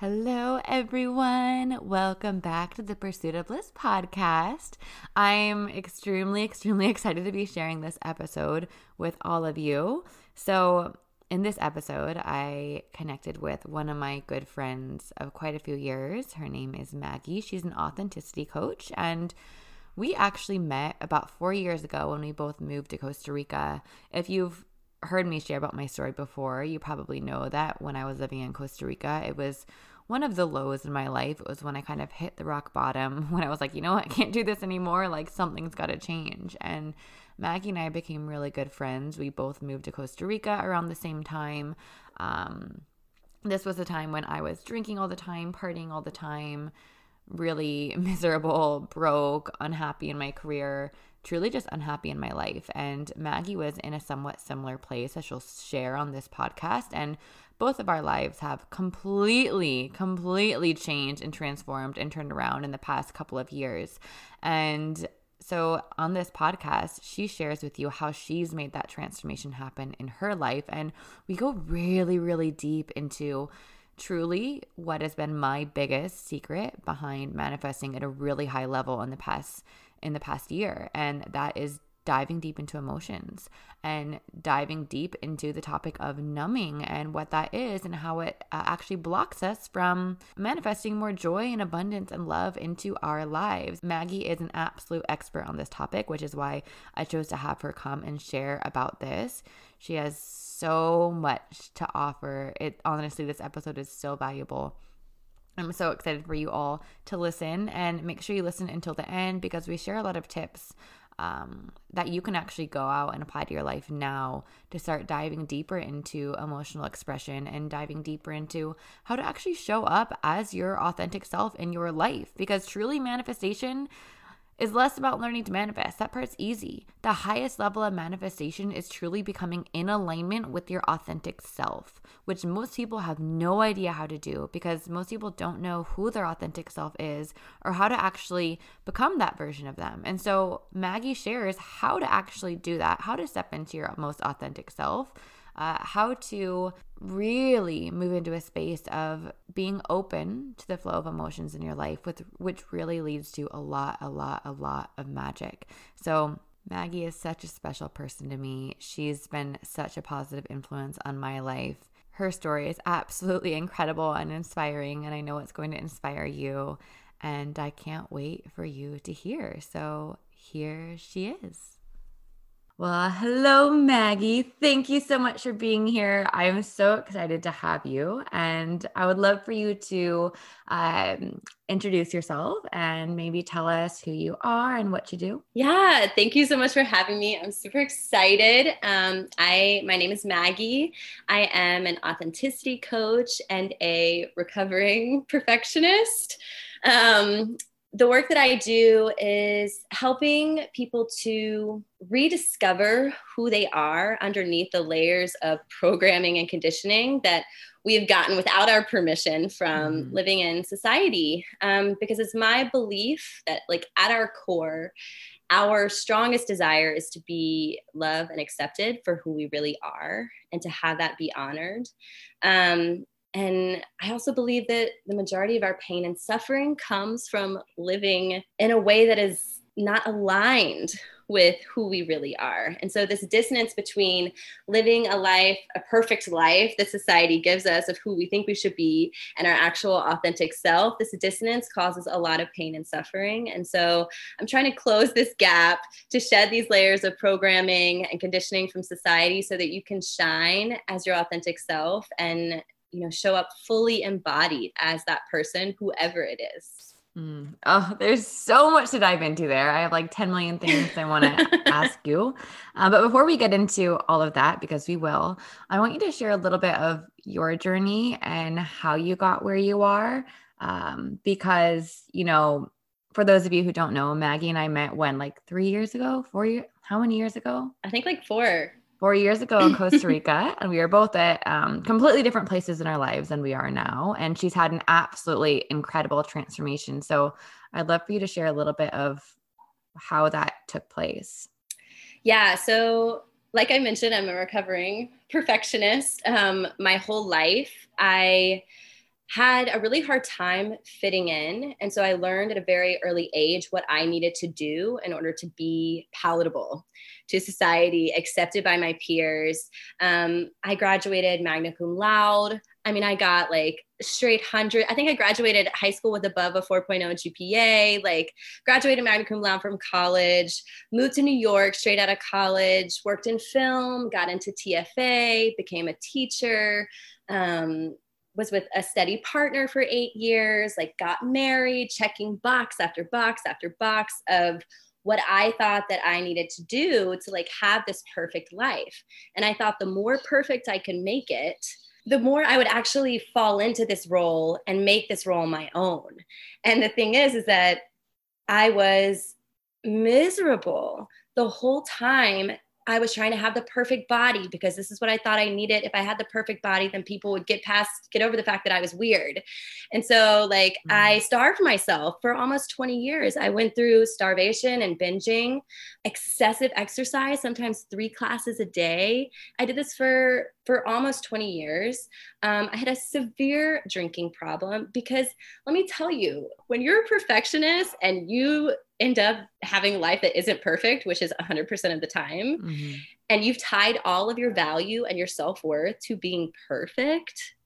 Hello, everyone. Welcome back to the Pursuit of Bliss podcast. I'm extremely, extremely excited to be sharing this episode with all of you. So, in this episode, I connected with one of my good friends of quite a few years. Her name is Maggie. She's an authenticity coach, and we actually met about four years ago when we both moved to Costa Rica. If you've heard me share about my story before, you probably know that when I was living in Costa Rica, it was one of the lows in my life. It was when I kind of hit the rock bottom when I was like, you know what, I can't do this anymore. Like something's got to change. And Maggie and I became really good friends. We both moved to Costa Rica around the same time. Um, this was a time when I was drinking all the time, partying all the time, really miserable, broke, unhappy in my career, truly just unhappy in my life. And Maggie was in a somewhat similar place as she'll share on this podcast. And both of our lives have completely, completely changed and transformed and turned around in the past couple of years. And so, on this podcast, she shares with you how she's made that transformation happen in her life. And we go really, really deep into truly what has been my biggest secret behind manifesting at a really high level in the past in the past year and that is diving deep into emotions and diving deep into the topic of numbing and what that is and how it uh, actually blocks us from manifesting more joy and abundance and love into our lives. Maggie is an absolute expert on this topic, which is why I chose to have her come and share about this. She has so much to offer. It honestly, this episode is so valuable. I'm so excited for you all to listen and make sure you listen until the end because we share a lot of tips um, that you can actually go out and apply to your life now to start diving deeper into emotional expression and diving deeper into how to actually show up as your authentic self in your life. Because truly, manifestation is less about learning to manifest. That part's easy. The highest level of manifestation is truly becoming in alignment with your authentic self, which most people have no idea how to do because most people don't know who their authentic self is or how to actually become that version of them. And so Maggie shares how to actually do that, how to step into your most authentic self uh, how to really move into a space of being open to the flow of emotions in your life, with which really leads to a lot, a lot, a lot of magic. So Maggie is such a special person to me. She's been such a positive influence on my life. Her story is absolutely incredible and inspiring, and I know it's going to inspire you. And I can't wait for you to hear. So here she is. Well, hello, Maggie. Thank you so much for being here. I'm so excited to have you. And I would love for you to um, introduce yourself and maybe tell us who you are and what you do. Yeah, thank you so much for having me. I'm super excited. Um, I my name is Maggie. I am an authenticity coach and a recovering perfectionist. Um, the work that I do is helping people to rediscover who they are underneath the layers of programming and conditioning that we have gotten without our permission from mm. living in society. Um, because it's my belief that, like, at our core, our strongest desire is to be loved and accepted for who we really are and to have that be honored. Um, and I also believe that the majority of our pain and suffering comes from living in a way that is not aligned with who we really are. And so, this dissonance between living a life, a perfect life that society gives us of who we think we should be, and our actual authentic self, this dissonance causes a lot of pain and suffering. And so, I'm trying to close this gap to shed these layers of programming and conditioning from society so that you can shine as your authentic self and you know show up fully embodied as that person whoever it is. Mm. oh there's so much to dive into there. I have like 10 million things i want to ask you. Uh, but before we get into all of that because we will i want you to share a little bit of your journey and how you got where you are. Um, because you know for those of you who don't know maggie and i met when like three years ago? Four years how many years ago? I think like four four years ago in Costa Rica, and we were both at um, completely different places in our lives than we are now. And she's had an absolutely incredible transformation. So I'd love for you to share a little bit of how that took place. Yeah. So, like I mentioned, I'm a recovering perfectionist. Um, my whole life, I had a really hard time fitting in. And so I learned at a very early age what I needed to do in order to be palatable to society, accepted by my peers. Um, I graduated magna cum laude. I mean, I got like straight 100. I think I graduated high school with above a 4.0 GPA, like graduated magna cum laude from college, moved to New York straight out of college, worked in film, got into TFA, became a teacher. Um, was with a steady partner for eight years, like got married, checking box after box after box of what I thought that I needed to do to like have this perfect life. And I thought the more perfect I could make it, the more I would actually fall into this role and make this role my own. And the thing is, is that I was miserable the whole time I was trying to have the perfect body because this is what I thought I needed. If I had the perfect body, then people would get past, get over the fact that I was weird. And so, like, mm-hmm. I starved myself for almost 20 years. I went through starvation and binging, excessive exercise, sometimes three classes a day. I did this for for almost 20 years. Um, I had a severe drinking problem because let me tell you, when you're a perfectionist and you end up having life that isn't perfect, which is 100% of the time, mm-hmm. and you've tied all of your value and your self worth to being perfect,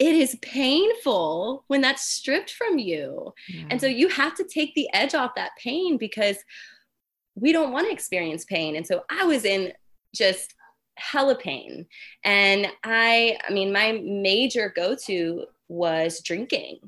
it is painful when that's stripped from you. Yeah. And so you have to take the edge off that pain because we don't want to experience pain. And so I was in just hella pain. And I, I mean, my major go to was drinking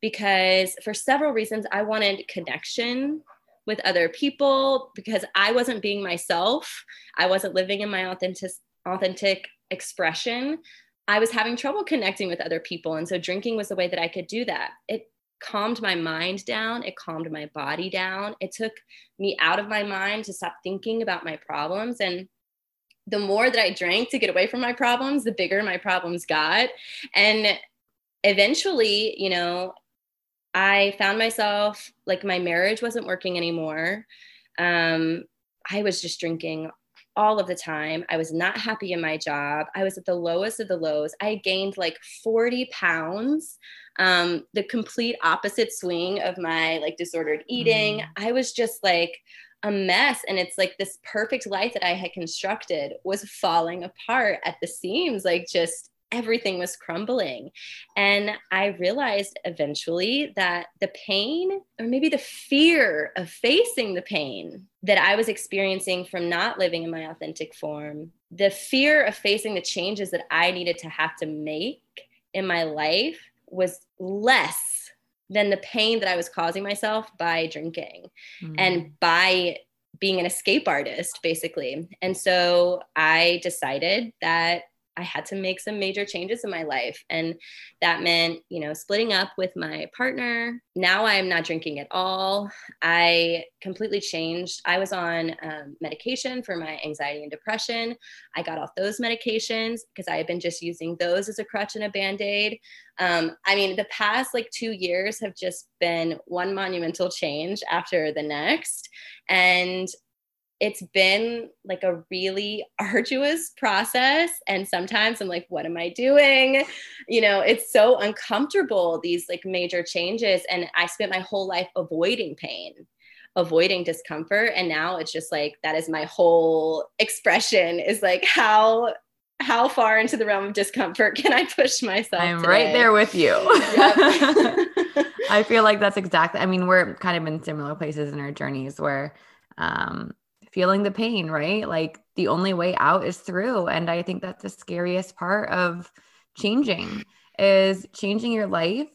because for several reasons, I wanted connection with other people because I wasn't being myself. I wasn't living in my authentic authentic expression. I was having trouble connecting with other people and so drinking was the way that I could do that. It calmed my mind down, it calmed my body down. It took me out of my mind to stop thinking about my problems and the more that I drank to get away from my problems, the bigger my problems got. And eventually, you know, I found myself like my marriage wasn't working anymore. Um, I was just drinking all of the time. I was not happy in my job. I was at the lowest of the lows. I gained like 40 pounds, um, the complete opposite swing of my like disordered eating. Mm. I was just like a mess. And it's like this perfect life that I had constructed was falling apart at the seams, like just everything was crumbling. And I realized eventually that the pain, or maybe the fear of facing the pain that I was experiencing from not living in my authentic form, the fear of facing the changes that I needed to have to make in my life was less than the pain that I was causing myself by drinking mm. and by being an escape artist, basically. And so I decided that I had to make some major changes in my life. And that meant, you know, splitting up with my partner. Now I am not drinking at all. I completely changed. I was on um, medication for my anxiety and depression. I got off those medications because I had been just using those as a crutch and a band aid. Um, I mean, the past like two years have just been one monumental change after the next. And it's been like a really arduous process and sometimes i'm like what am i doing? You know it's so uncomfortable these like major changes and i spent my whole life avoiding pain avoiding discomfort and now it's just like that is my whole expression is like how how far into the realm of discomfort can i push myself i'm today? right there with you. I feel like that's exactly i mean we're kind of in similar places in our journeys where um feeling the pain, right? Like the only way out is through. And I think that's the scariest part of changing is changing your life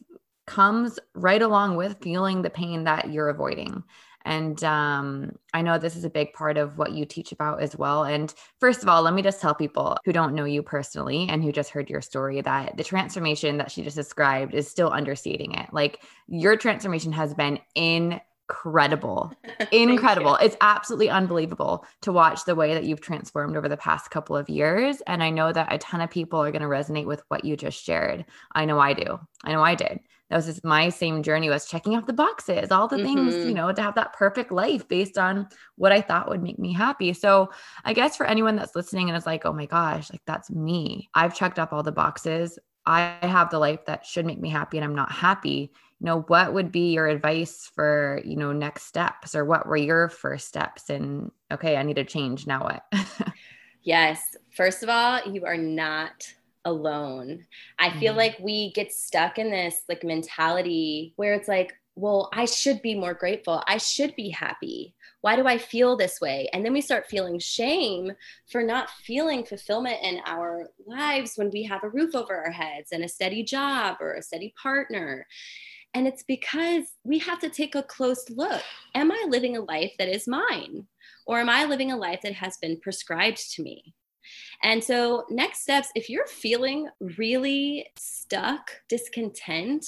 comes right along with feeling the pain that you're avoiding. And um, I know this is a big part of what you teach about as well. And first of all, let me just tell people who don't know you personally and who just heard your story that the transformation that she just described is still understating it. Like your transformation has been in incredible. Incredible. it's absolutely unbelievable to watch the way that you've transformed over the past couple of years. And I know that a ton of people are going to resonate with what you just shared. I know I do. I know I did. That was just my same journey was checking off the boxes, all the mm-hmm. things, you mm-hmm. know, to have that perfect life based on what I thought would make me happy. So I guess for anyone that's listening and is like, oh my gosh, like that's me. I've checked off all the boxes. I have the life that should make me happy and I'm not happy, you know, what would be your advice for, you know, next steps or what were your first steps and okay, I need to change now what? yes. First of all, you are not alone. I feel mm-hmm. like we get stuck in this like mentality where it's like, well, I should be more grateful. I should be happy. Why do I feel this way? And then we start feeling shame for not feeling fulfillment in our lives when we have a roof over our heads and a steady job or a steady partner. And it's because we have to take a close look. Am I living a life that is mine? Or am I living a life that has been prescribed to me? And so, next steps, if you're feeling really stuck, discontent,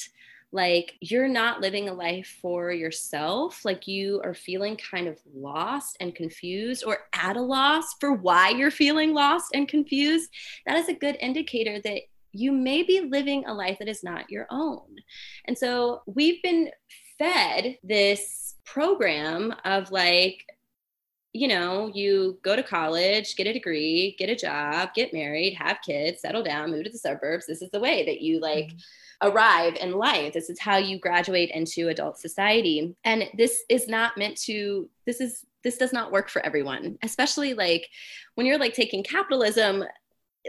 like you're not living a life for yourself, like you are feeling kind of lost and confused or at a loss for why you're feeling lost and confused, that is a good indicator that you may be living a life that is not your own. And so we've been fed this program of like, you know, you go to college, get a degree, get a job, get married, have kids, settle down, move to the suburbs. This is the way that you like. Mm-hmm arrive in life. This is how you graduate into adult society. And this is not meant to, this is, this does not work for everyone, especially like when you're like taking capitalism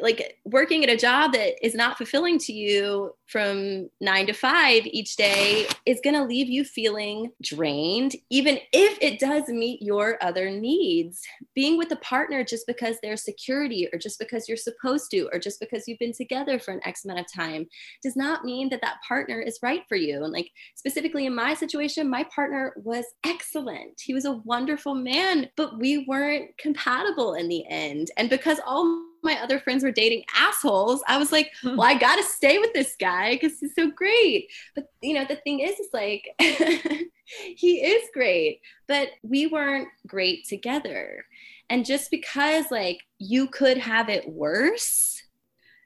like working at a job that is not fulfilling to you from nine to five each day is going to leave you feeling drained, even if it does meet your other needs. Being with a partner just because there's security, or just because you're supposed to, or just because you've been together for an X amount of time does not mean that that partner is right for you. And, like, specifically in my situation, my partner was excellent. He was a wonderful man, but we weren't compatible in the end. And because all my other friends were dating assholes, I was like, hmm. well, I got to stay with this guy because he's so great. But, you know, the thing is, is like, he is great, but we weren't great together. And just because, like, you could have it worse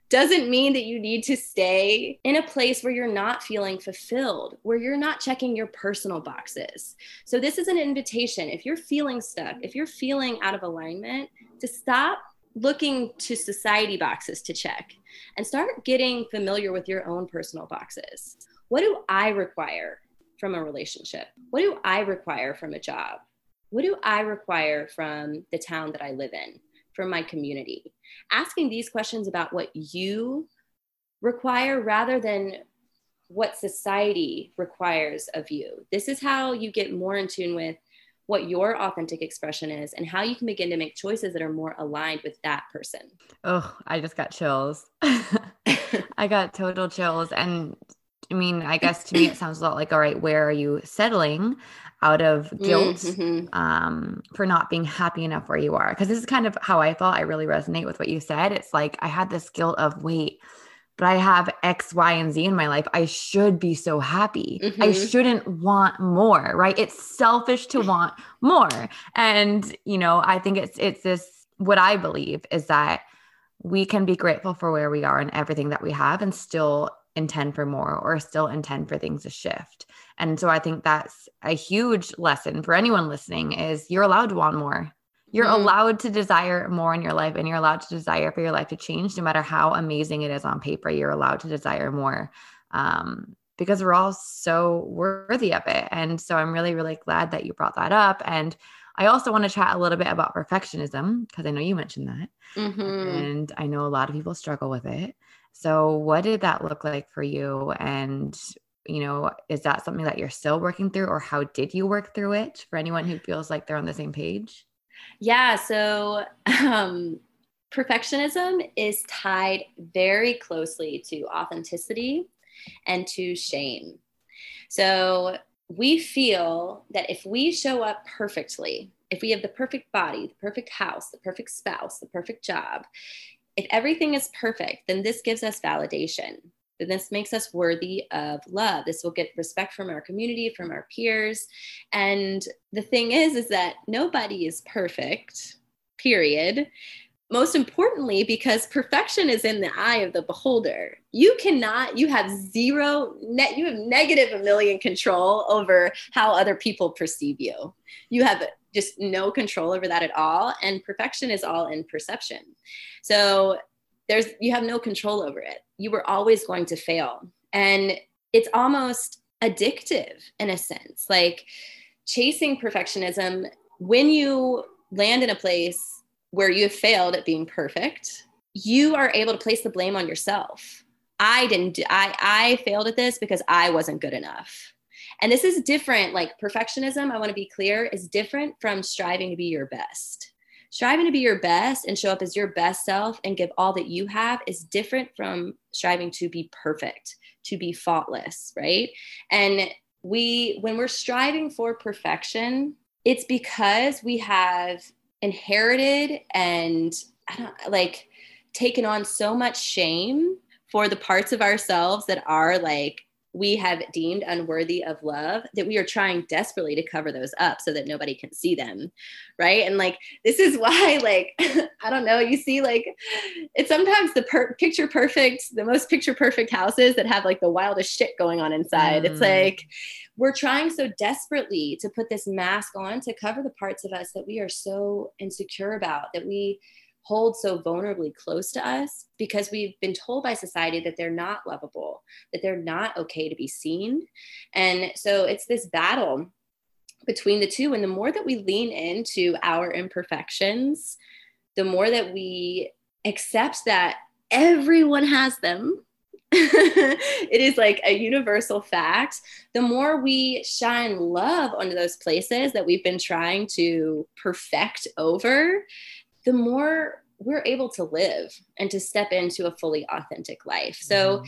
doesn't mean that you need to stay in a place where you're not feeling fulfilled, where you're not checking your personal boxes. So, this is an invitation. If you're feeling stuck, if you're feeling out of alignment, to stop looking to society boxes to check and start getting familiar with your own personal boxes. What do I require from a relationship? What do I require from a job? What do I require from the town that I live in, from my community? Asking these questions about what you require rather than what society requires of you. This is how you get more in tune with what your authentic expression is and how you can begin to make choices that are more aligned with that person. Oh, I just got chills. I got total chills. And I mean, I guess to me, it sounds a lot like, all right, where are you settling out of guilt mm-hmm. um, for not being happy enough where you are? Because this is kind of how I felt. I really resonate with what you said. It's like I had this guilt of, wait, but I have X, Y, and Z in my life. I should be so happy. Mm-hmm. I shouldn't want more, right? It's selfish to want more. And, you know, I think it's it's this what I believe is that we can be grateful for where we are and everything that we have and still intend for more or still intend for things to shift. And so I think that's a huge lesson for anyone listening is you're allowed to want more. You're mm-hmm. allowed to desire more in your life and you're allowed to desire for your life to change no matter how amazing it is on paper. You're allowed to desire more. Um, because we're all so worthy of it. And so I'm really, really glad that you brought that up. And I also want to chat a little bit about perfectionism because I know you mentioned that. Mm-hmm. And I know a lot of people struggle with it. So, what did that look like for you? And, you know, is that something that you're still working through, or how did you work through it for anyone who feels like they're on the same page? Yeah. So, um, perfectionism is tied very closely to authenticity and to shame. So, we feel that if we show up perfectly, if we have the perfect body, the perfect house, the perfect spouse, the perfect job, if everything is perfect, then this gives us validation then this makes us worthy of love. This will get respect from our community from our peers. And the thing is is that nobody is perfect period. Most importantly because perfection is in the eye of the beholder. You cannot you have zero net you have negative a million control over how other people perceive you. You have just no control over that at all and perfection is all in perception. So there's you have no control over it. You were always going to fail. And it's almost addictive in a sense. Like chasing perfectionism when you land in a place where you have failed at being perfect, you are able to place the blame on yourself. I didn't I I failed at this because I wasn't good enough. And this is different like perfectionism, I want to be clear, is different from striving to be your best. Striving to be your best and show up as your best self and give all that you have is different from striving to be perfect, to be faultless, right? And we when we're striving for perfection, it's because we have inherited and I don't like taken on so much shame for the parts of ourselves that are like we have deemed unworthy of love that we are trying desperately to cover those up so that nobody can see them right and like this is why like i don't know you see like it's sometimes the per- picture perfect the most picture perfect houses that have like the wildest shit going on inside mm. it's like we're trying so desperately to put this mask on to cover the parts of us that we are so insecure about that we hold so vulnerably close to us because we've been told by society that they're not lovable, that they're not okay to be seen. And so it's this battle between the two. And the more that we lean into our imperfections, the more that we accept that everyone has them. it is like a universal fact. The more we shine love onto those places that we've been trying to perfect over, the more we're able to live and to step into a fully authentic life. So, mm-hmm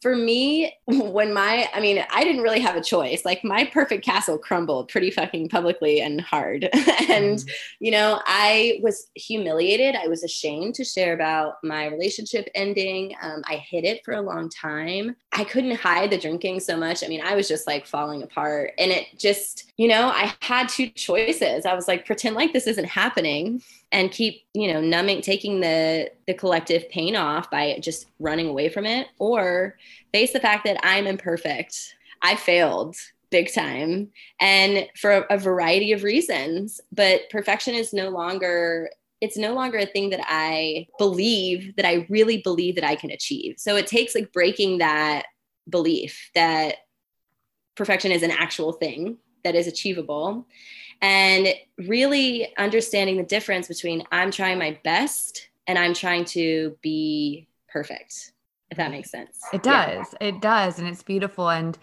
for me, when my, I mean, I didn't really have a choice. Like my perfect castle crumbled pretty fucking publicly and hard. and, mm. you know, I was humiliated. I was ashamed to share about my relationship ending. Um, I hid it for a long time. I couldn't hide the drinking so much. I mean, I was just like falling apart. And it just, you know, I had two choices. I was like, pretend like this isn't happening and keep you know numbing taking the the collective pain off by just running away from it or face the fact that i'm imperfect. I failed big time and for a, variety of reasons but perfection is no longer it's no longer a thing that i believe that i really believe that i can achieve. So it takes like breaking that belief that perfection is an actual thing that is achievable and really understanding the difference between I'm trying my best and I'm trying to be perfect, if that makes sense. It does. Yeah. It does. And it's beautiful. And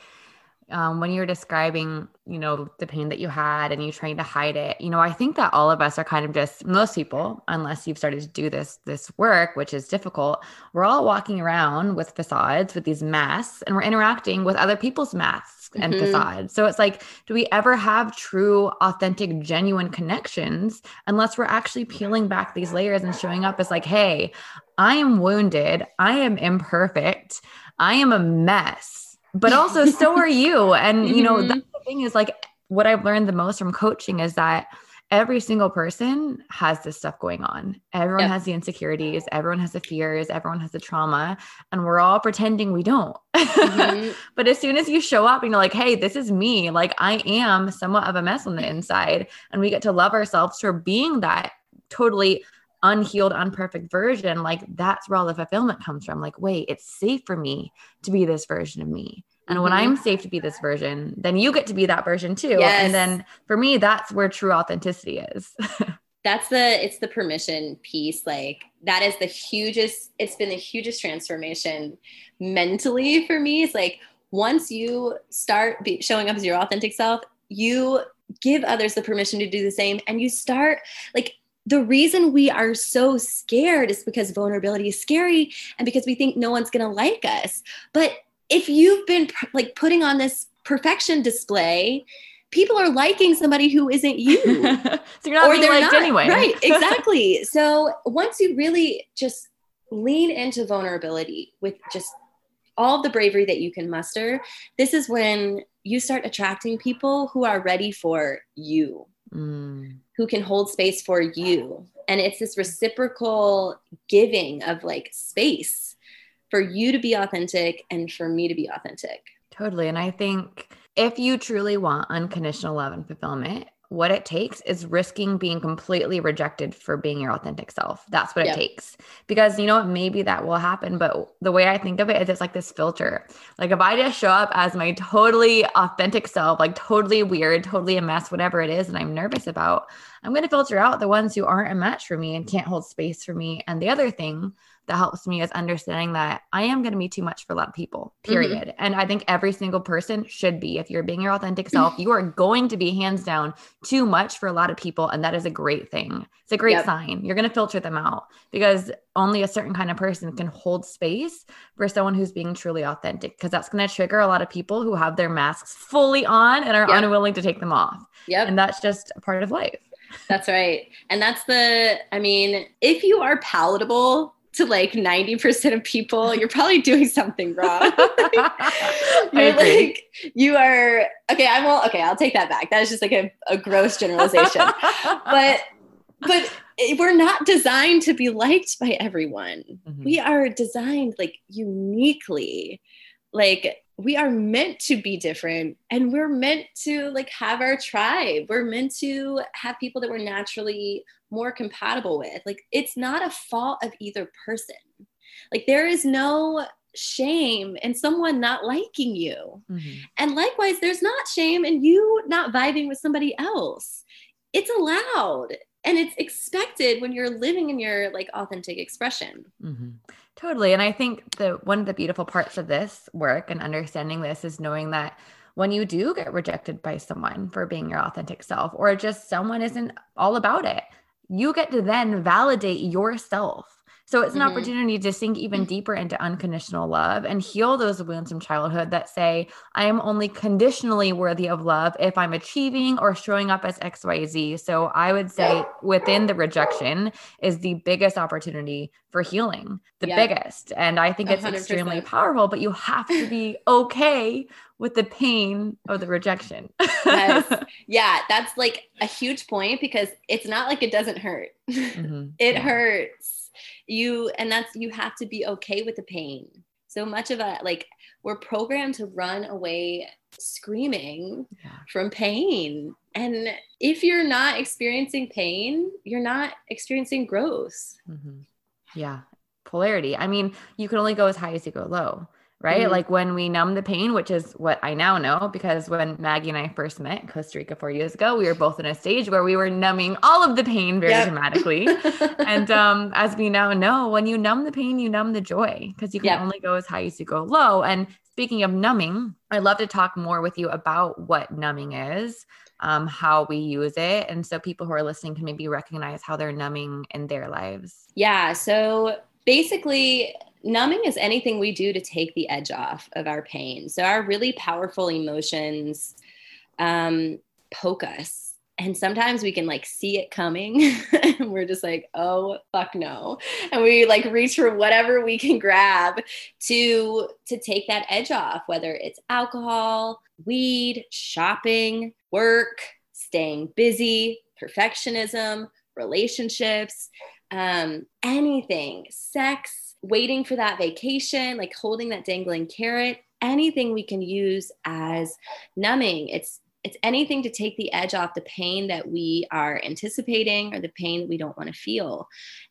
um, when you're describing, you know, the pain that you had and you trying to hide it, you know, I think that all of us are kind of just most people, unless you've started to do this this work, which is difficult, we're all walking around with facades, with these masks, and we're interacting with other people's masks and mm-hmm. facades. So it's like, do we ever have true, authentic, genuine connections unless we're actually peeling back these layers and showing up as like, hey, I am wounded, I am imperfect, I am a mess but also so are you. And, you know, mm-hmm. that's the thing is like what I've learned the most from coaching is that every single person has this stuff going on. Everyone yep. has the insecurities, everyone has the fears, everyone has the trauma, and we're all pretending we don't. Mm-hmm. but as soon as you show up and you're like, hey, this is me, like I am somewhat of a mess on the inside, and we get to love ourselves for being that totally unhealed, unperfect version, like that's where all the fulfillment comes from. Like, wait, it's safe for me to be this version of me. And mm-hmm. when I'm safe to be this version, then you get to be that version too. Yes. And then for me, that's where true authenticity is. that's the it's the permission piece like that is the hugest it's been the hugest transformation mentally for me it's like once you start be, showing up as your authentic self you give others the permission to do the same and you start like the reason we are so scared is because vulnerability is scary and because we think no one's going to like us. But if you've been like putting on this perfection display, people are liking somebody who isn't you. so you're not or being liked not. anyway. Right, exactly. so once you really just lean into vulnerability with just all the bravery that you can muster, this is when you start attracting people who are ready for you. Mm who can hold space for you. And it's this reciprocal giving of like space for you to be authentic and for me to be authentic. Totally. And I think if you truly want unconditional love and fulfillment, what it takes is risking being completely rejected for being your authentic self. That's what it takes. Because you know what, maybe that will happen. But the way I think of it is it's like this filter. Like if I just show up as my totally authentic self, like totally weird, totally a mess, whatever it is, and I'm nervous about, I'm going to filter out the ones who aren't a match for me and can't hold space for me. And the other thing that helps me is understanding that I am going to be too much for a lot of people, mm-hmm. period. Mm-hmm. And I think every single person should be. If you're being your authentic self, you are going to be hands down too much for a lot of people. And that is a great thing. It's a great yep. sign. You're going to filter them out because only a certain kind of person can hold space for someone who's being truly authentic because that's going to trigger a lot of people who have their masks fully on and are yep. unwilling to take them off. Yep. And that's just a part of life. That's right. And that's the, I mean, if you are palatable to like 90% of people, you're probably doing something wrong. you're like, you are, okay, I won't, okay, I'll take that back. That is just like a, a gross generalization. but, but we're not designed to be liked by everyone. Mm-hmm. We are designed like uniquely. Like we are meant to be different and we're meant to like have our tribe. We're meant to have people that we're naturally more compatible with. Like it's not a fault of either person. Like there is no shame in someone not liking you. Mm-hmm. and likewise there's not shame in you not vibing with somebody else. It's allowed and it's expected when you're living in your like authentic expression. Mm-hmm. Totally. And I think that one of the beautiful parts of this work and understanding this is knowing that when you do get rejected by someone for being your authentic self, or just someone isn't all about it, you get to then validate yourself so it's an mm-hmm. opportunity to sink even mm. deeper into unconditional love and heal those wounds from childhood that say, I am only conditionally worthy of love if I'm achieving or showing up as XYZ. So I would say within the rejection is the biggest opportunity for healing, the yeah. biggest. And I think it's 100%. extremely powerful, but you have to be okay with the pain of the rejection. yes. Yeah, that's like a huge point because it's not like it doesn't hurt. Mm-hmm. it yeah. hurts you and that's you have to be okay with the pain. So much of it like we're programmed to run away screaming yeah. from pain. And if you're not experiencing pain you're not experiencing growth. Mm-hmm. yeah. Polarity. I mean you can only go as high as you go low right? Mm-hmm. Like when we numb the pain, which is what I now know because when Maggie and I first met in Costa Rica four years ago, we were both in a stage where we were numbing all of the pain very yep. dramatically. and um, as we now know, when you numb the pain, you numb the joy because you can yep. only go as high as you go low. And speaking of numbing, I'd love to talk more with you about what numbing is. Um, how we use it. And so people who are listening can maybe recognize how they're numbing in their lives. Yeah. So basically, numbing is anything we do to take the edge off of our pain. So our really powerful emotions um, poke us. And sometimes we can like see it coming and we're just like, oh fuck no. And we like reach for whatever we can grab to to take that edge off, whether it's alcohol, weed, shopping, work, staying busy, perfectionism, relationships, um, anything, sex, waiting for that vacation, like holding that dangling carrot, anything we can use as numbing. It's it's anything to take the edge off the pain that we are anticipating or the pain that we don't want to feel.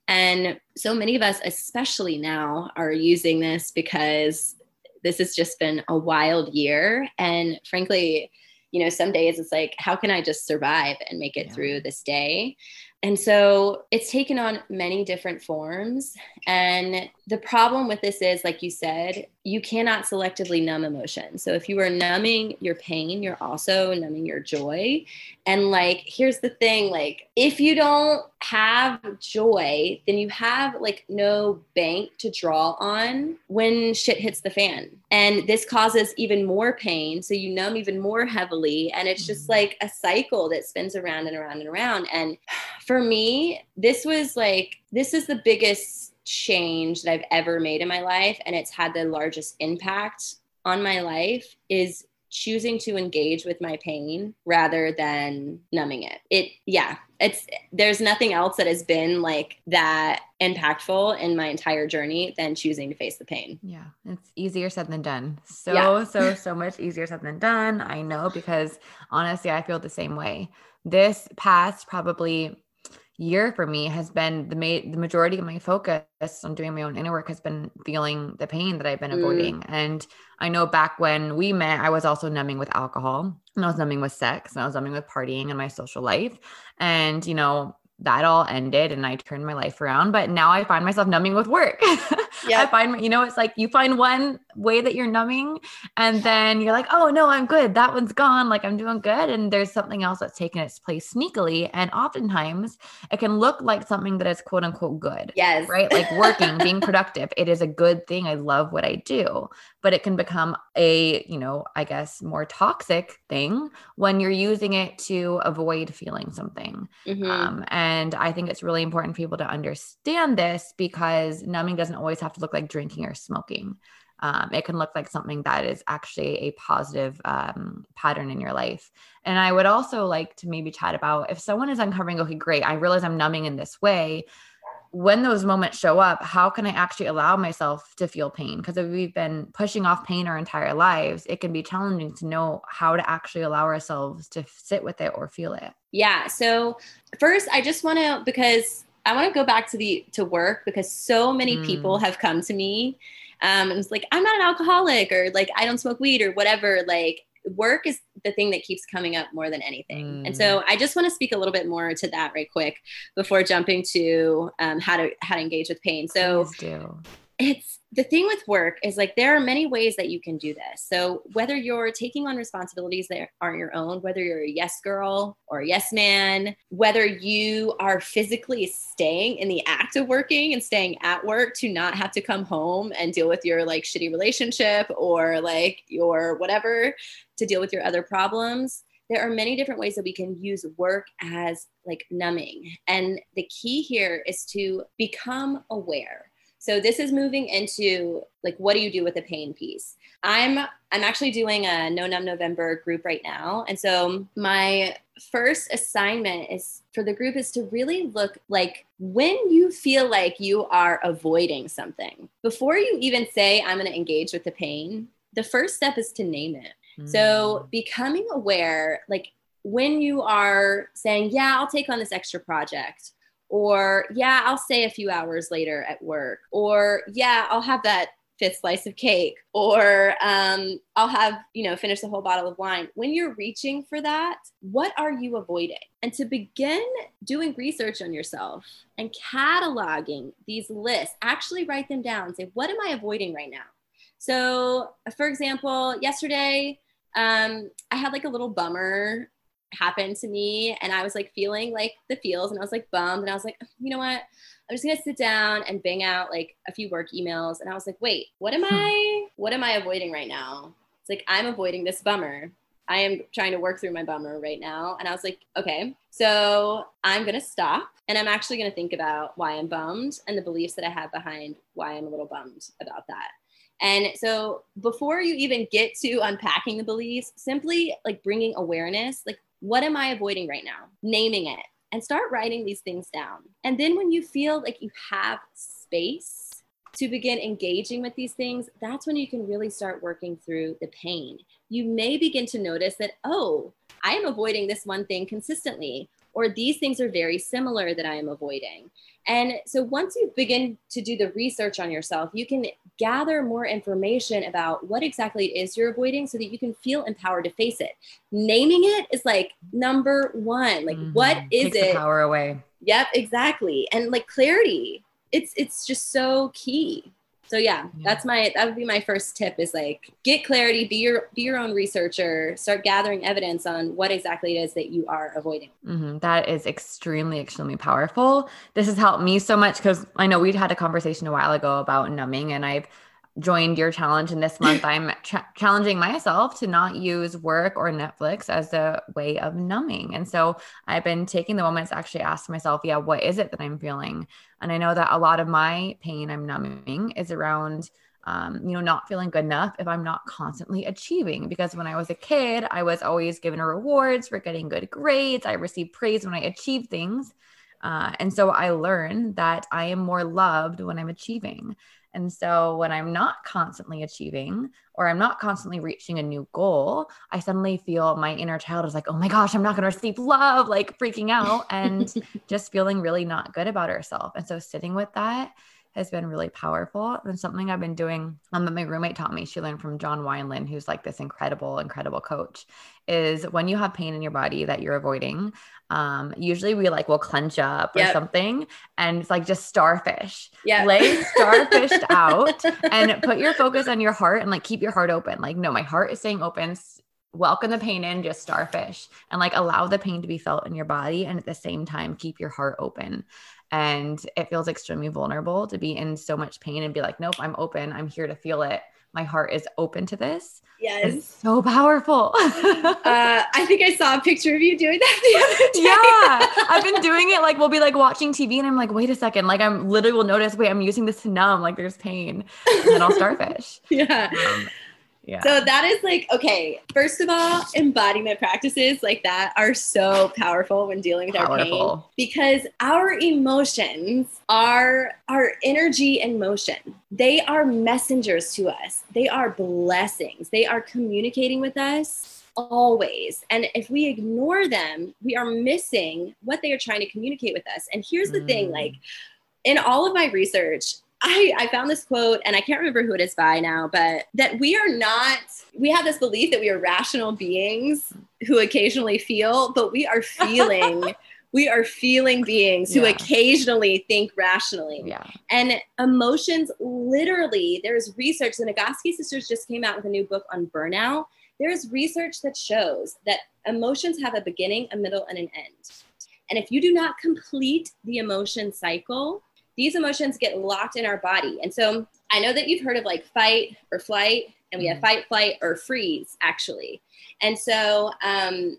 And so many of us, especially now, are using this because this has just been a wild year. And frankly, you know, some days it's like, how can I just survive and make it yeah. through this day? And so it's taken on many different forms. And the problem with this is, like you said, you cannot selectively numb emotion. So if you are numbing your pain, you're also numbing your joy. And like, here's the thing like, if you don't have joy, then you have like no bank to draw on when shit hits the fan. And this causes even more pain. So you numb even more heavily. And it's just mm-hmm. like a cycle that spins around and around and around. And for me, this was like, this is the biggest change that I've ever made in my life, and it's had the largest impact on my life, is choosing to engage with my pain rather than numbing it. It, yeah, it's, there's nothing else that has been like that impactful in my entire journey than choosing to face the pain. Yeah, it's easier said than done. So, yeah. so, so much easier said than done. I know because honestly, I feel the same way. This past probably year for me has been the ma- the majority of my focus on doing my own inner work has been feeling the pain that I've been mm. avoiding. And I know back when we met, I was also numbing with alcohol and I was numbing with sex and I was numbing with partying and my social life. And, you know, that all ended and I turned my life around. But now I find myself numbing with work. Yeah. I find, you know, it's like you find one way that you're numbing and then you're like, oh no, I'm good. That one's gone. Like I'm doing good. And there's something else that's taken its place sneakily. And oftentimes it can look like something that is quote unquote good. Yes. Right. Like working, being productive. It is a good thing. I love what I do. But it can become a, you know, I guess more toxic thing when you're using it to avoid feeling something. Mm-hmm. Um, and I think it's really important for people to understand this because numbing doesn't always have to look like drinking or smoking. Um, it can look like something that is actually a positive um, pattern in your life. And I would also like to maybe chat about if someone is uncovering, okay, great, I realize I'm numbing in this way. When those moments show up, how can I actually allow myself to feel pain? Because if we've been pushing off pain our entire lives, it can be challenging to know how to actually allow ourselves to sit with it or feel it. Yeah. So, first, I just want to, because I want to go back to the to work because so many mm. people have come to me um, and it's like I'm not an alcoholic or like I don't smoke weed or whatever. Like work is the thing that keeps coming up more than anything. Mm. And so mm. I just want to speak a little bit more to that right quick before jumping to um, how to how to engage with pain. So it's the thing with work is like there are many ways that you can do this. So whether you're taking on responsibilities that aren't your own, whether you're a yes girl or a yes man, whether you are physically staying in the act of working and staying at work to not have to come home and deal with your like shitty relationship or like your whatever to deal with your other problems there are many different ways that we can use work as like numbing. And the key here is to become aware. So this is moving into like what do you do with the pain piece? I'm I'm actually doing a No Numb November group right now. And so my first assignment is for the group is to really look like when you feel like you are avoiding something. Before you even say I'm going to engage with the pain, the first step is to name it. Mm. So becoming aware like when you are saying, "Yeah, I'll take on this extra project." Or yeah, I'll stay a few hours later at work, or yeah, I'll have that fifth slice of cake, or um, I'll have, you know, finish the whole bottle of wine. When you're reaching for that, what are you avoiding? And to begin doing research on yourself and cataloging these lists, actually write them down. Say, what am I avoiding right now? So, for example, yesterday, um, I had like a little bummer happened to me and I was like feeling like the feels and I was like bummed and I was like, you know what? I'm just gonna sit down and bang out like a few work emails. And I was like, wait, what am hmm. I what am I avoiding right now? It's like I'm avoiding this bummer. I am trying to work through my bummer right now. And I was like, okay, so I'm gonna stop and I'm actually gonna think about why I'm bummed and the beliefs that I have behind why I'm a little bummed about that. And so before you even get to unpacking the beliefs, simply like bringing awareness, like what am I avoiding right now? Naming it and start writing these things down. And then when you feel like you have space to begin engaging with these things, that's when you can really start working through the pain. You may begin to notice that, oh, I am avoiding this one thing consistently, or these things are very similar that I am avoiding. And so once you begin to do the research on yourself, you can gather more information about what exactly it is you're avoiding so that you can feel empowered to face it. Naming it is like number one. Like, mm-hmm. what is Takes it? power away. Yep, exactly. And like clarity. It's it's just so key so yeah, that's my that would be my first tip is like get clarity be your be your own researcher start gathering evidence on what exactly it is that you are avoiding. Mm-hmm. that is extremely extremely powerful. This has helped me so much because i know we'd had a conversation a while ago about numbing and i've joined your challenge and this month i'm challenging myself to not use work or netflix as a way of numbing and so i've been taking the moments to actually ask myself yeah what is it that i'm feeling and i know that a lot of my pain i'm numbing is around um, you know, not feeling good enough if I'm not constantly achieving. Because when I was a kid, I was always given rewards for getting good grades. I received praise when I achieved things. Uh, and so I learned that I am more loved when I'm achieving. And so when I'm not constantly achieving or I'm not constantly reaching a new goal, I suddenly feel my inner child is like, oh my gosh, I'm not going to receive love, like freaking out and just feeling really not good about herself. And so sitting with that has been really powerful and something I've been doing um, that my roommate taught me. She learned from John Wineland, who's like this incredible, incredible coach. Is when you have pain in your body that you're avoiding, um, usually we like will clench up or something, and it's like just starfish. Yeah, lay starfish out and put your focus on your heart and like keep your heart open. Like, no, my heart is staying open welcome the pain in, just starfish and like allow the pain to be felt in your body. And at the same time, keep your heart open. And it feels extremely vulnerable to be in so much pain and be like, nope, I'm open. I'm here to feel it. My heart is open to this. Yes. It's so powerful. uh, I think I saw a picture of you doing that the other day. Yeah. I've been doing it. Like, we'll be like watching TV and I'm like, wait a second. Like, I'm literally will notice, wait, I'm using this to numb. Like, there's pain. And then I'll starfish. yeah. Um, yeah. So that is like, okay, first of all, embodiment practices like that are so powerful when dealing with powerful. our pain because our emotions are our energy and motion. They are messengers to us, they are blessings, they are communicating with us always. And if we ignore them, we are missing what they are trying to communicate with us. And here's the mm. thing like, in all of my research, I, I found this quote and I can't remember who it is by now, but that we are not, we have this belief that we are rational beings who occasionally feel, but we are feeling. we are feeling beings who yeah. occasionally think rationally. Yeah. And emotions literally, there's research, the Nagoski sisters just came out with a new book on burnout. There's research that shows that emotions have a beginning, a middle, and an end. And if you do not complete the emotion cycle, these emotions get locked in our body. And so I know that you've heard of like fight or flight, and we have mm-hmm. fight, flight, or freeze actually. And so um,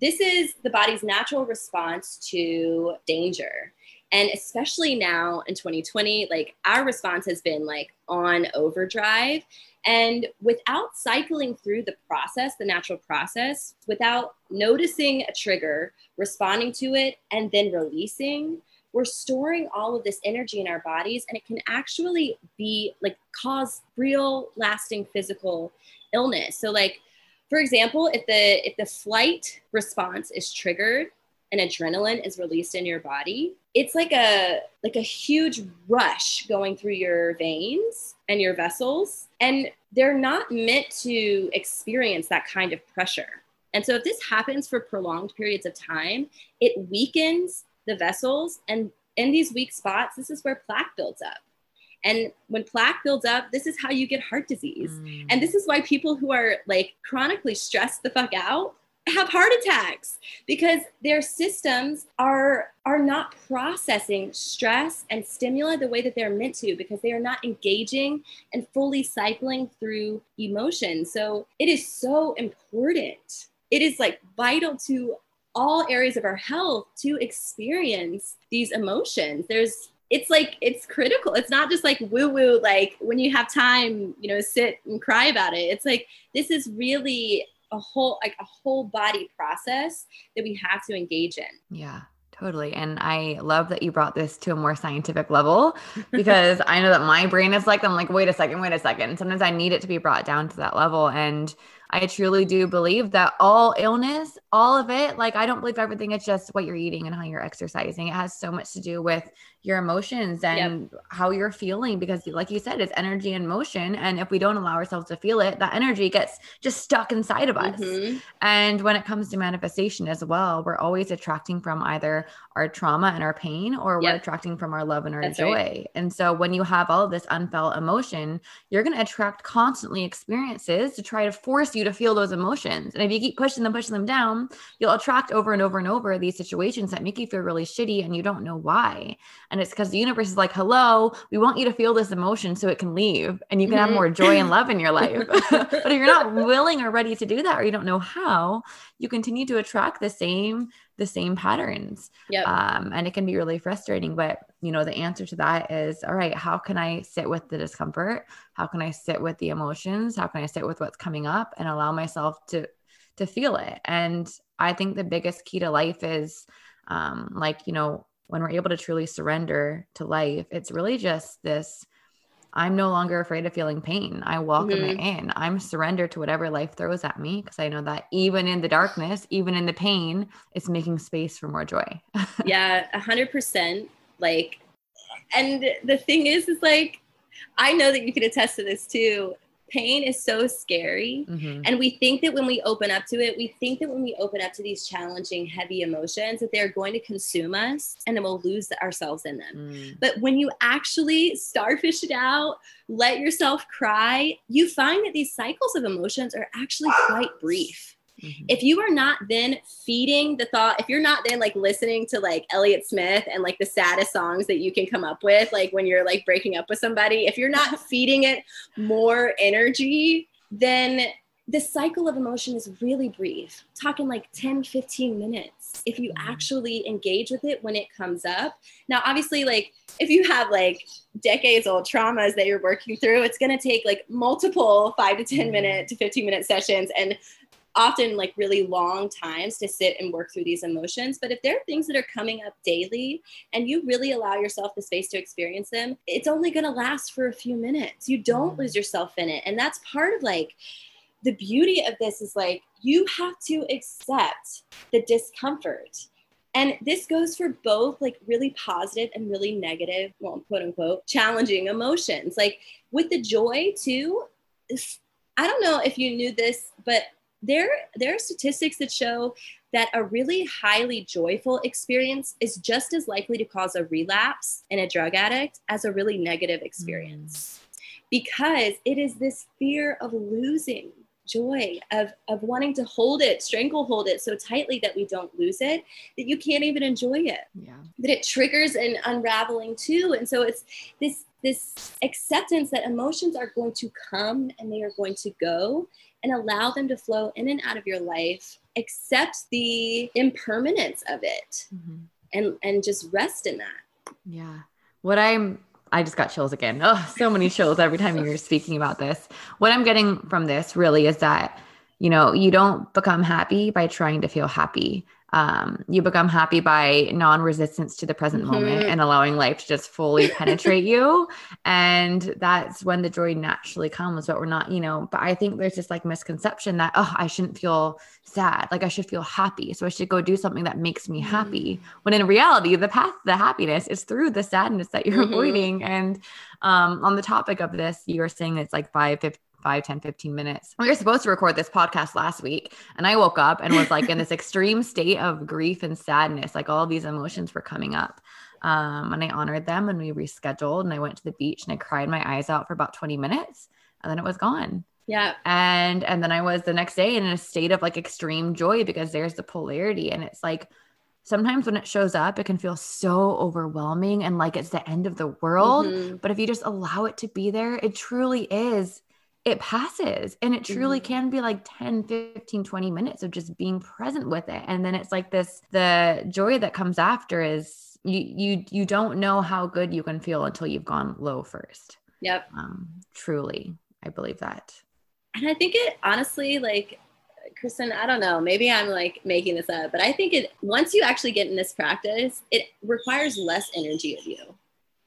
this is the body's natural response to danger. And especially now in 2020, like our response has been like on overdrive. And without cycling through the process, the natural process, without noticing a trigger, responding to it, and then releasing, we're storing all of this energy in our bodies and it can actually be like cause real lasting physical illness. So like for example if the if the flight response is triggered and adrenaline is released in your body it's like a like a huge rush going through your veins and your vessels and they're not meant to experience that kind of pressure. And so if this happens for prolonged periods of time it weakens the vessels. And in these weak spots, this is where plaque builds up. And when plaque builds up, this is how you get heart disease. Mm. And this is why people who are like chronically stressed the fuck out have heart attacks because their systems are are not processing stress and stimuli the way that they're meant to because they are not engaging and fully cycling through emotion. So it is so important. It is like vital to all areas of our health to experience these emotions. There's it's like it's critical. It's not just like woo woo, like when you have time, you know, sit and cry about it. It's like this is really a whole like a whole body process that we have to engage in. Yeah. Totally. And I love that you brought this to a more scientific level because I know that my brain is like, I'm like, wait a second, wait a second. Sometimes I need it to be brought down to that level. And I truly do believe that all illness, all of it, like I don't believe everything is just what you're eating and how you're exercising. It has so much to do with your emotions and yep. how you're feeling because like you said it's energy and motion and if we don't allow ourselves to feel it that energy gets just stuck inside of us mm-hmm. and when it comes to manifestation as well we're always attracting from either our trauma and our pain or yep. we're attracting from our love and our That's joy right. and so when you have all of this unfelt emotion you're going to attract constantly experiences to try to force you to feel those emotions and if you keep pushing them pushing them down you'll attract over and over and over these situations that make you feel really shitty and you don't know why and it's because the universe is like, hello, we want you to feel this emotion so it can leave and you can mm-hmm. have more joy and love in your life. but if you're not willing or ready to do that, or you don't know how, you continue to attract the same the same patterns. Yep. Um, and it can be really frustrating. But, you know, the answer to that is all right, how can I sit with the discomfort? How can I sit with the emotions? How can I sit with what's coming up and allow myself to to feel it? And I think the biggest key to life is um, like, you know, when we're able to truly surrender to life, it's really just this I'm no longer afraid of feeling pain. I welcome mm-hmm. it in. I'm surrendered to whatever life throws at me because I know that even in the darkness, even in the pain, it's making space for more joy. yeah, a hundred percent. Like, and the thing is, is like, I know that you can attest to this too pain is so scary. Mm-hmm. And we think that when we open up to it, we think that when we open up to these challenging, heavy emotions, that they're going to consume us and then we'll lose ourselves in them. Mm. But when you actually starfish it out, let yourself cry, you find that these cycles of emotions are actually quite brief. Mm-hmm. If you are not then feeding the thought, if you're not then like listening to like Elliott Smith and like the saddest songs that you can come up with, like when you're like breaking up with somebody, if you're not feeding it more energy, then the cycle of emotion is really brief, talking like 10, 15 minutes if you mm-hmm. actually engage with it when it comes up. Now, obviously, like if you have like decades old traumas that you're working through, it's going to take like multiple five to 10 mm-hmm. minute to 15 minute sessions. And often like really long times to sit and work through these emotions. But if there are things that are coming up daily and you really allow yourself the space to experience them, it's only going to last for a few minutes. You don't mm-hmm. lose yourself in it. And that's part of like, the beauty of this is like you have to accept the discomfort. And this goes for both like really positive and really negative, well, quote unquote, challenging emotions. Like with the joy too, I don't know if you knew this, but there there are statistics that show that a really highly joyful experience is just as likely to cause a relapse in a drug addict as a really negative experience. Mm. because it is this fear of losing joy of of wanting to hold it stranglehold it so tightly that we don't lose it that you can't even enjoy it. Yeah. That it triggers an unraveling too. And so it's this this acceptance that emotions are going to come and they are going to go and allow them to flow in and out of your life accept the impermanence of it mm-hmm. and and just rest in that. Yeah. What i'm i just got chills again. Oh so many chills every time you're speaking about this. What i'm getting from this really is that you know you don't become happy by trying to feel happy um, you become happy by non-resistance to the present mm-hmm. moment and allowing life to just fully penetrate you and that's when the joy naturally comes but we're not you know but i think there's this like misconception that oh i shouldn't feel sad like i should feel happy so i should go do something that makes me happy mm-hmm. when in reality the path to the happiness is through the sadness that you're mm-hmm. avoiding and um, on the topic of this you were saying it's like 5 50 5 10 15 minutes we were supposed to record this podcast last week and i woke up and was like in this extreme state of grief and sadness like all these emotions were coming up um, and i honored them and we rescheduled and i went to the beach and i cried my eyes out for about 20 minutes and then it was gone yeah and and then i was the next day in a state of like extreme joy because there's the polarity and it's like sometimes when it shows up, it can feel so overwhelming and like it's the end of the world. Mm-hmm. But if you just allow it to be there, it truly is it passes and it truly mm-hmm. can be like 10 15 20 minutes of just being present with it and then it's like this the joy that comes after is you you you don't know how good you can feel until you've gone low first yep um truly i believe that and i think it honestly like kristen i don't know maybe i'm like making this up but i think it once you actually get in this practice it requires less energy of you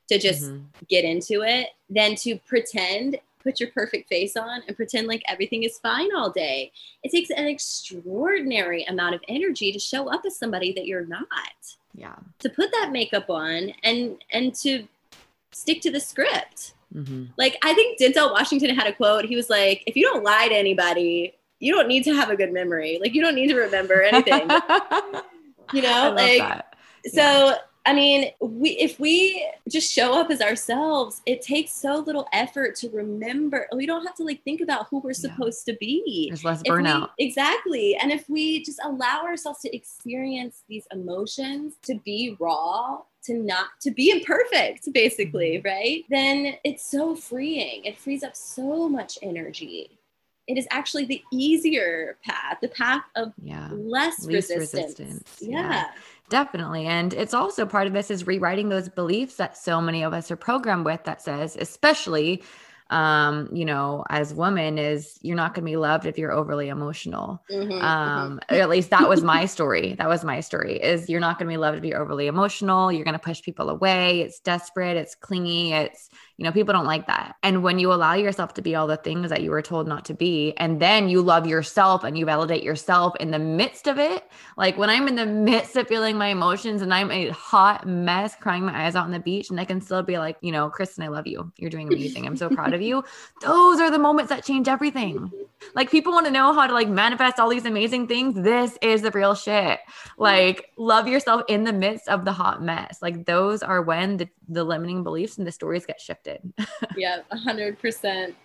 to just mm-hmm. get into it than to pretend put your perfect face on and pretend like everything is fine all day. It takes an extraordinary amount of energy to show up as somebody that you're not. Yeah. To put that makeup on and and to stick to the script. Mm-hmm. Like I think Denzel Washington had a quote. He was like, "If you don't lie to anybody, you don't need to have a good memory. Like you don't need to remember anything." you know, like that. so I mean, we if we just show up as ourselves, it takes so little effort to remember. We don't have to like think about who we're supposed yeah. to be. There's less burnout. We, exactly. And if we just allow ourselves to experience these emotions, to be raw, to not to be imperfect, basically, mm-hmm. right? Then it's so freeing. It frees up so much energy. it is actually the easier path, the path of yeah. less Least resistance. resistance. Yeah. yeah. Definitely. And it's also part of this is rewriting those beliefs that so many of us are programmed with that says, especially um, you know, as women is you're not going to be loved if you're overly emotional. Mm-hmm, mm-hmm. um, mm-hmm. at least that was my story. That was my story is you're not going to be loved if you're overly emotional. You're going to push people away. It's desperate. It's clingy. It's, you know, people don't like that. And when you allow yourself to be all the things that you were told not to be, and then you love yourself and you validate yourself in the midst of it, like when I'm in the midst of feeling my emotions and I'm a hot mess, crying my eyes out on the beach, and I can still be like, you know, Kristen, I love you. You're doing amazing. I'm so proud of you. Those are the moments that change everything. Mm-hmm. Like people want to know how to like manifest all these amazing things. This is the real shit. Like love yourself in the midst of the hot mess. Like those are when the, the limiting beliefs and the stories get shifted yeah, a hundred percent.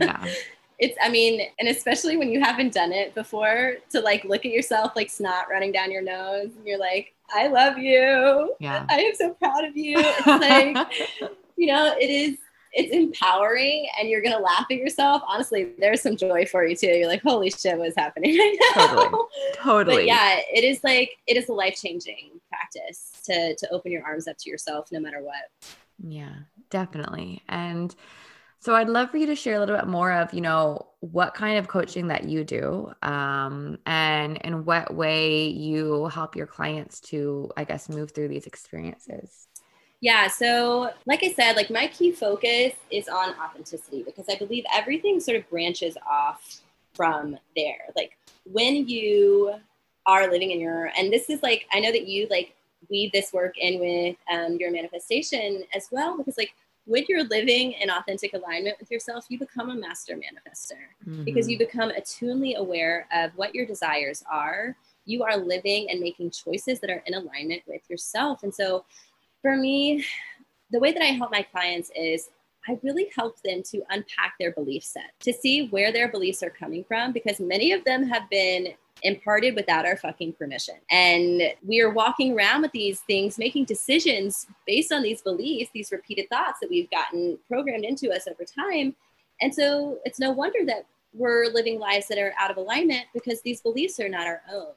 Yeah. It's, I mean, and especially when you haven't done it before, to like look at yourself like snot running down your nose, and you're like, I love you. Yeah. I am so proud of you. It's like, you know, it is it's empowering and you're gonna laugh at yourself. Honestly, there's some joy for you too. You're like, holy shit, what's happening right now? Totally. Totally. But yeah, it is like it is a life-changing practice to to open your arms up to yourself no matter what. Yeah, definitely. And so I'd love for you to share a little bit more of, you know, what kind of coaching that you do um, and in what way you help your clients to, I guess, move through these experiences. Yeah. So, like I said, like my key focus is on authenticity because I believe everything sort of branches off from there. Like when you are living in your, and this is like, I know that you like weave this work in with um, your manifestation as well because like when you're living in authentic alignment with yourself you become a master manifester mm-hmm. because you become attunely aware of what your desires are you are living and making choices that are in alignment with yourself and so for me the way that i help my clients is I really help them to unpack their belief set, to see where their beliefs are coming from, because many of them have been imparted without our fucking permission. And we are walking around with these things, making decisions based on these beliefs, these repeated thoughts that we've gotten programmed into us over time. And so it's no wonder that we're living lives that are out of alignment because these beliefs are not our own.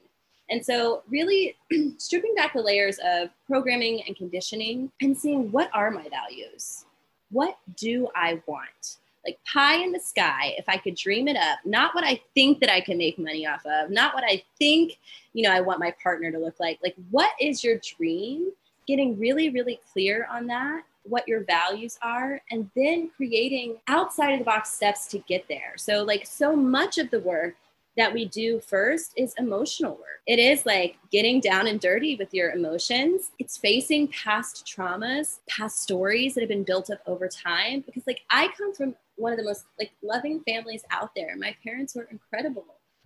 And so, really stripping back the layers of programming and conditioning and seeing what are my values? What do I want? like pie in the sky if i could dream it up not what i think that i can make money off of not what i think you know i want my partner to look like like what is your dream getting really really clear on that what your values are and then creating outside of the box steps to get there so like so much of the work that we do first is emotional work. It is like getting down and dirty with your emotions. It's facing past traumas, past stories that have been built up over time. Because, like, I come from one of the most like loving families out there. My parents were incredible,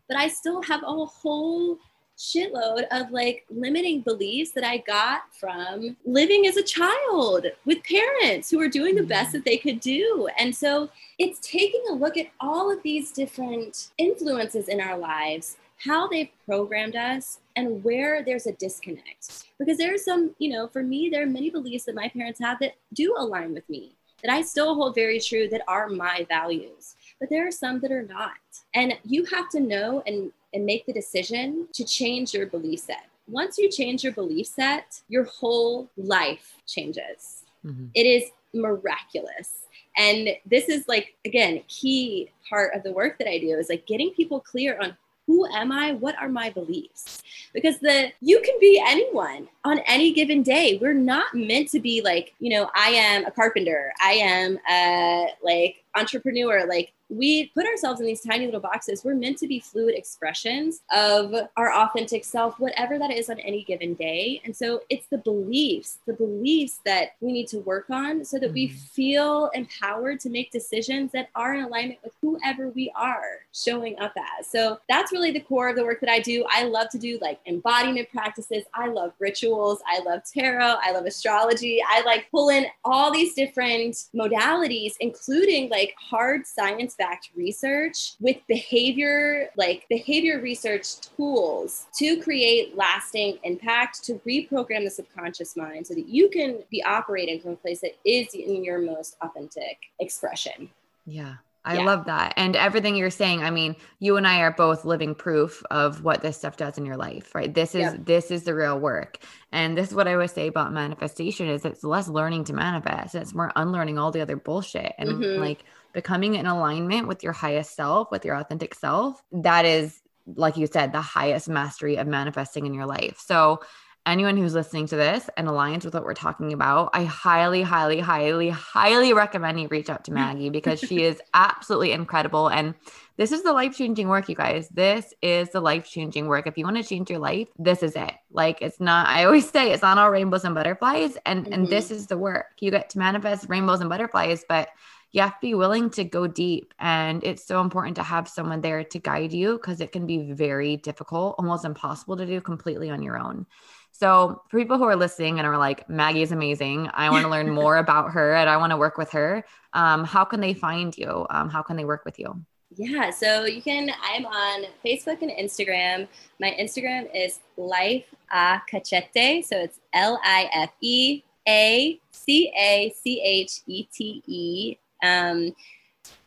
but I still have a whole shitload of like limiting beliefs that I got from living as a child with parents who were doing the best mm-hmm. that they could do. And so it's taking a look at all of these different influences in our lives, how they've programmed us, and where there's a disconnect. Because there are some, you know, for me, there are many beliefs that my parents have that do align with me that I still hold very true that are my values. But there are some that are not. And you have to know and, and make the decision to change your belief set. Once you change your belief set, your whole life changes. Mm-hmm. It is miraculous. And this is like, again, key part of the work that I do is like getting people clear on who am I? What are my beliefs? Because the you can be anyone on any given day. We're not meant to be like, you know, I am a carpenter. I am a like entrepreneur. Like we put ourselves in these tiny little boxes. We're meant to be fluid expressions of our authentic self, whatever that is on any given day. And so it's the beliefs, the beliefs that we need to work on so that we mm-hmm. feel empowered to make decisions that are in alignment with whoever we are showing up as. So that's really the core of the work that I do. I love to do like embodiment practices. I love rituals. I love tarot. I love astrology. I like pull in all these different modalities, including like hard science backed research with behavior, like behavior research tools to create lasting impact, to reprogram the subconscious mind so that you can be operating from a place that is in your most authentic expression. Yeah. I Yeah. love that. And everything you're saying, I mean, you and I are both living proof of what this stuff does in your life, right? This is Yeah. this is the real work. And this is what I always say about manifestation is it's less learning to manifest. It's more unlearning all the other bullshit and Mhm. like becoming in alignment with your highest self, with your authentic self. That is like you said, the highest mastery of manifesting in your life. So anyone who's listening to this and aligns with what we're talking about, I highly, highly, highly, highly recommend you reach out to Maggie because she is absolutely incredible. And this is the life changing work, you guys. This is the life changing work. If you want to change your life, this is it. Like it's not, I always say it's not all rainbows and butterflies. And and Mhm. this is the work. You get to manifest rainbows and butterflies, but you have to be willing to go deep. And it's so important to have someone there to guide you because it can be very difficult, almost impossible to do completely on your own. So, for people who are listening and are like, Maggie is amazing, I want to learn more about her and I want to work with her, um, how can they find you? Um, how can they work with you? Yeah, so you can, I'm on Facebook and Instagram. My Instagram is Life a Cachete. So it's L I F E A C A C H E T E. Um,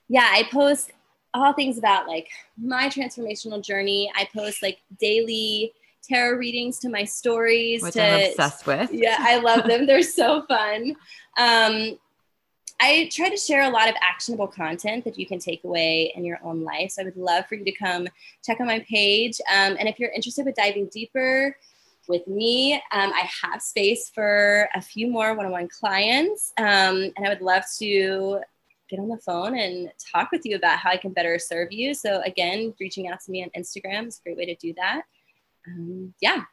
yeah, I post all things about like my transformational journey. I post like daily tarot readings to my stories. Which to, I'm obsessed with. yeah, I love them. They're so fun. Um, I try to share a lot of actionable content that you can take away in your own life. So I would love for you to come check out my page. Um, and if you're interested with diving deeper with me, um, I have space for a few more one-on-one clients. Um, and I would love to get on the phone and talk with you about how I can better serve you. So again, reaching out to me on Instagram is a great way to do that. Um, yeah.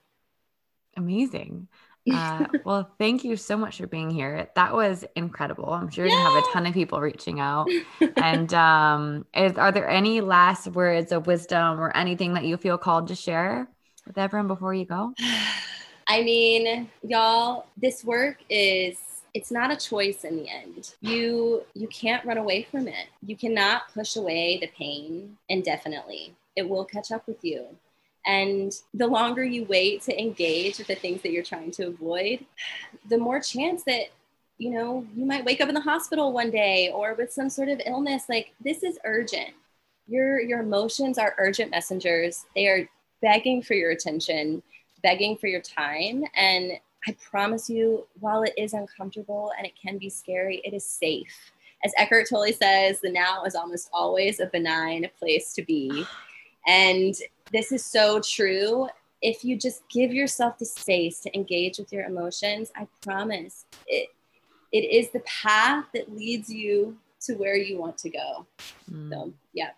Amazing. Uh, well, thank you so much for being here. That was incredible. I'm sure you're have a ton of people reaching out. and um, is are there any last words of wisdom or anything that you feel called to share with everyone before you go? I mean, y'all, this work is it's not a choice in the end. You you can't run away from it. You cannot push away the pain indefinitely. It will catch up with you. And the longer you wait to engage with the things that you're trying to avoid, the more chance that you know you might wake up in the hospital one day or with some sort of illness like this is urgent. Your your emotions are urgent messengers. They are begging for your attention begging for your time. And I promise you, while it is uncomfortable and it can be scary, it is safe. As Eckhart Tolle says, the now is almost always a benign place to be. And this is so true. If you just give yourself the space to engage with your emotions, I promise it, it is the path that leads you to where you want to go. Mm. So, yeah.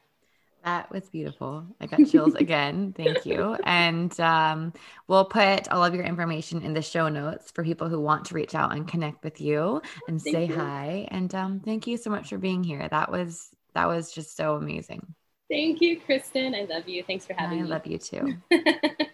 That was beautiful. I got chills again. Thank you. And um, we'll put all of your information in the show notes for people who want to reach out and connect with you and Thank say you. hi. And um, thank you so much for being here. That was that was just so amazing. Thank you, Kristen. I love you. Thanks for having I me. I love you too.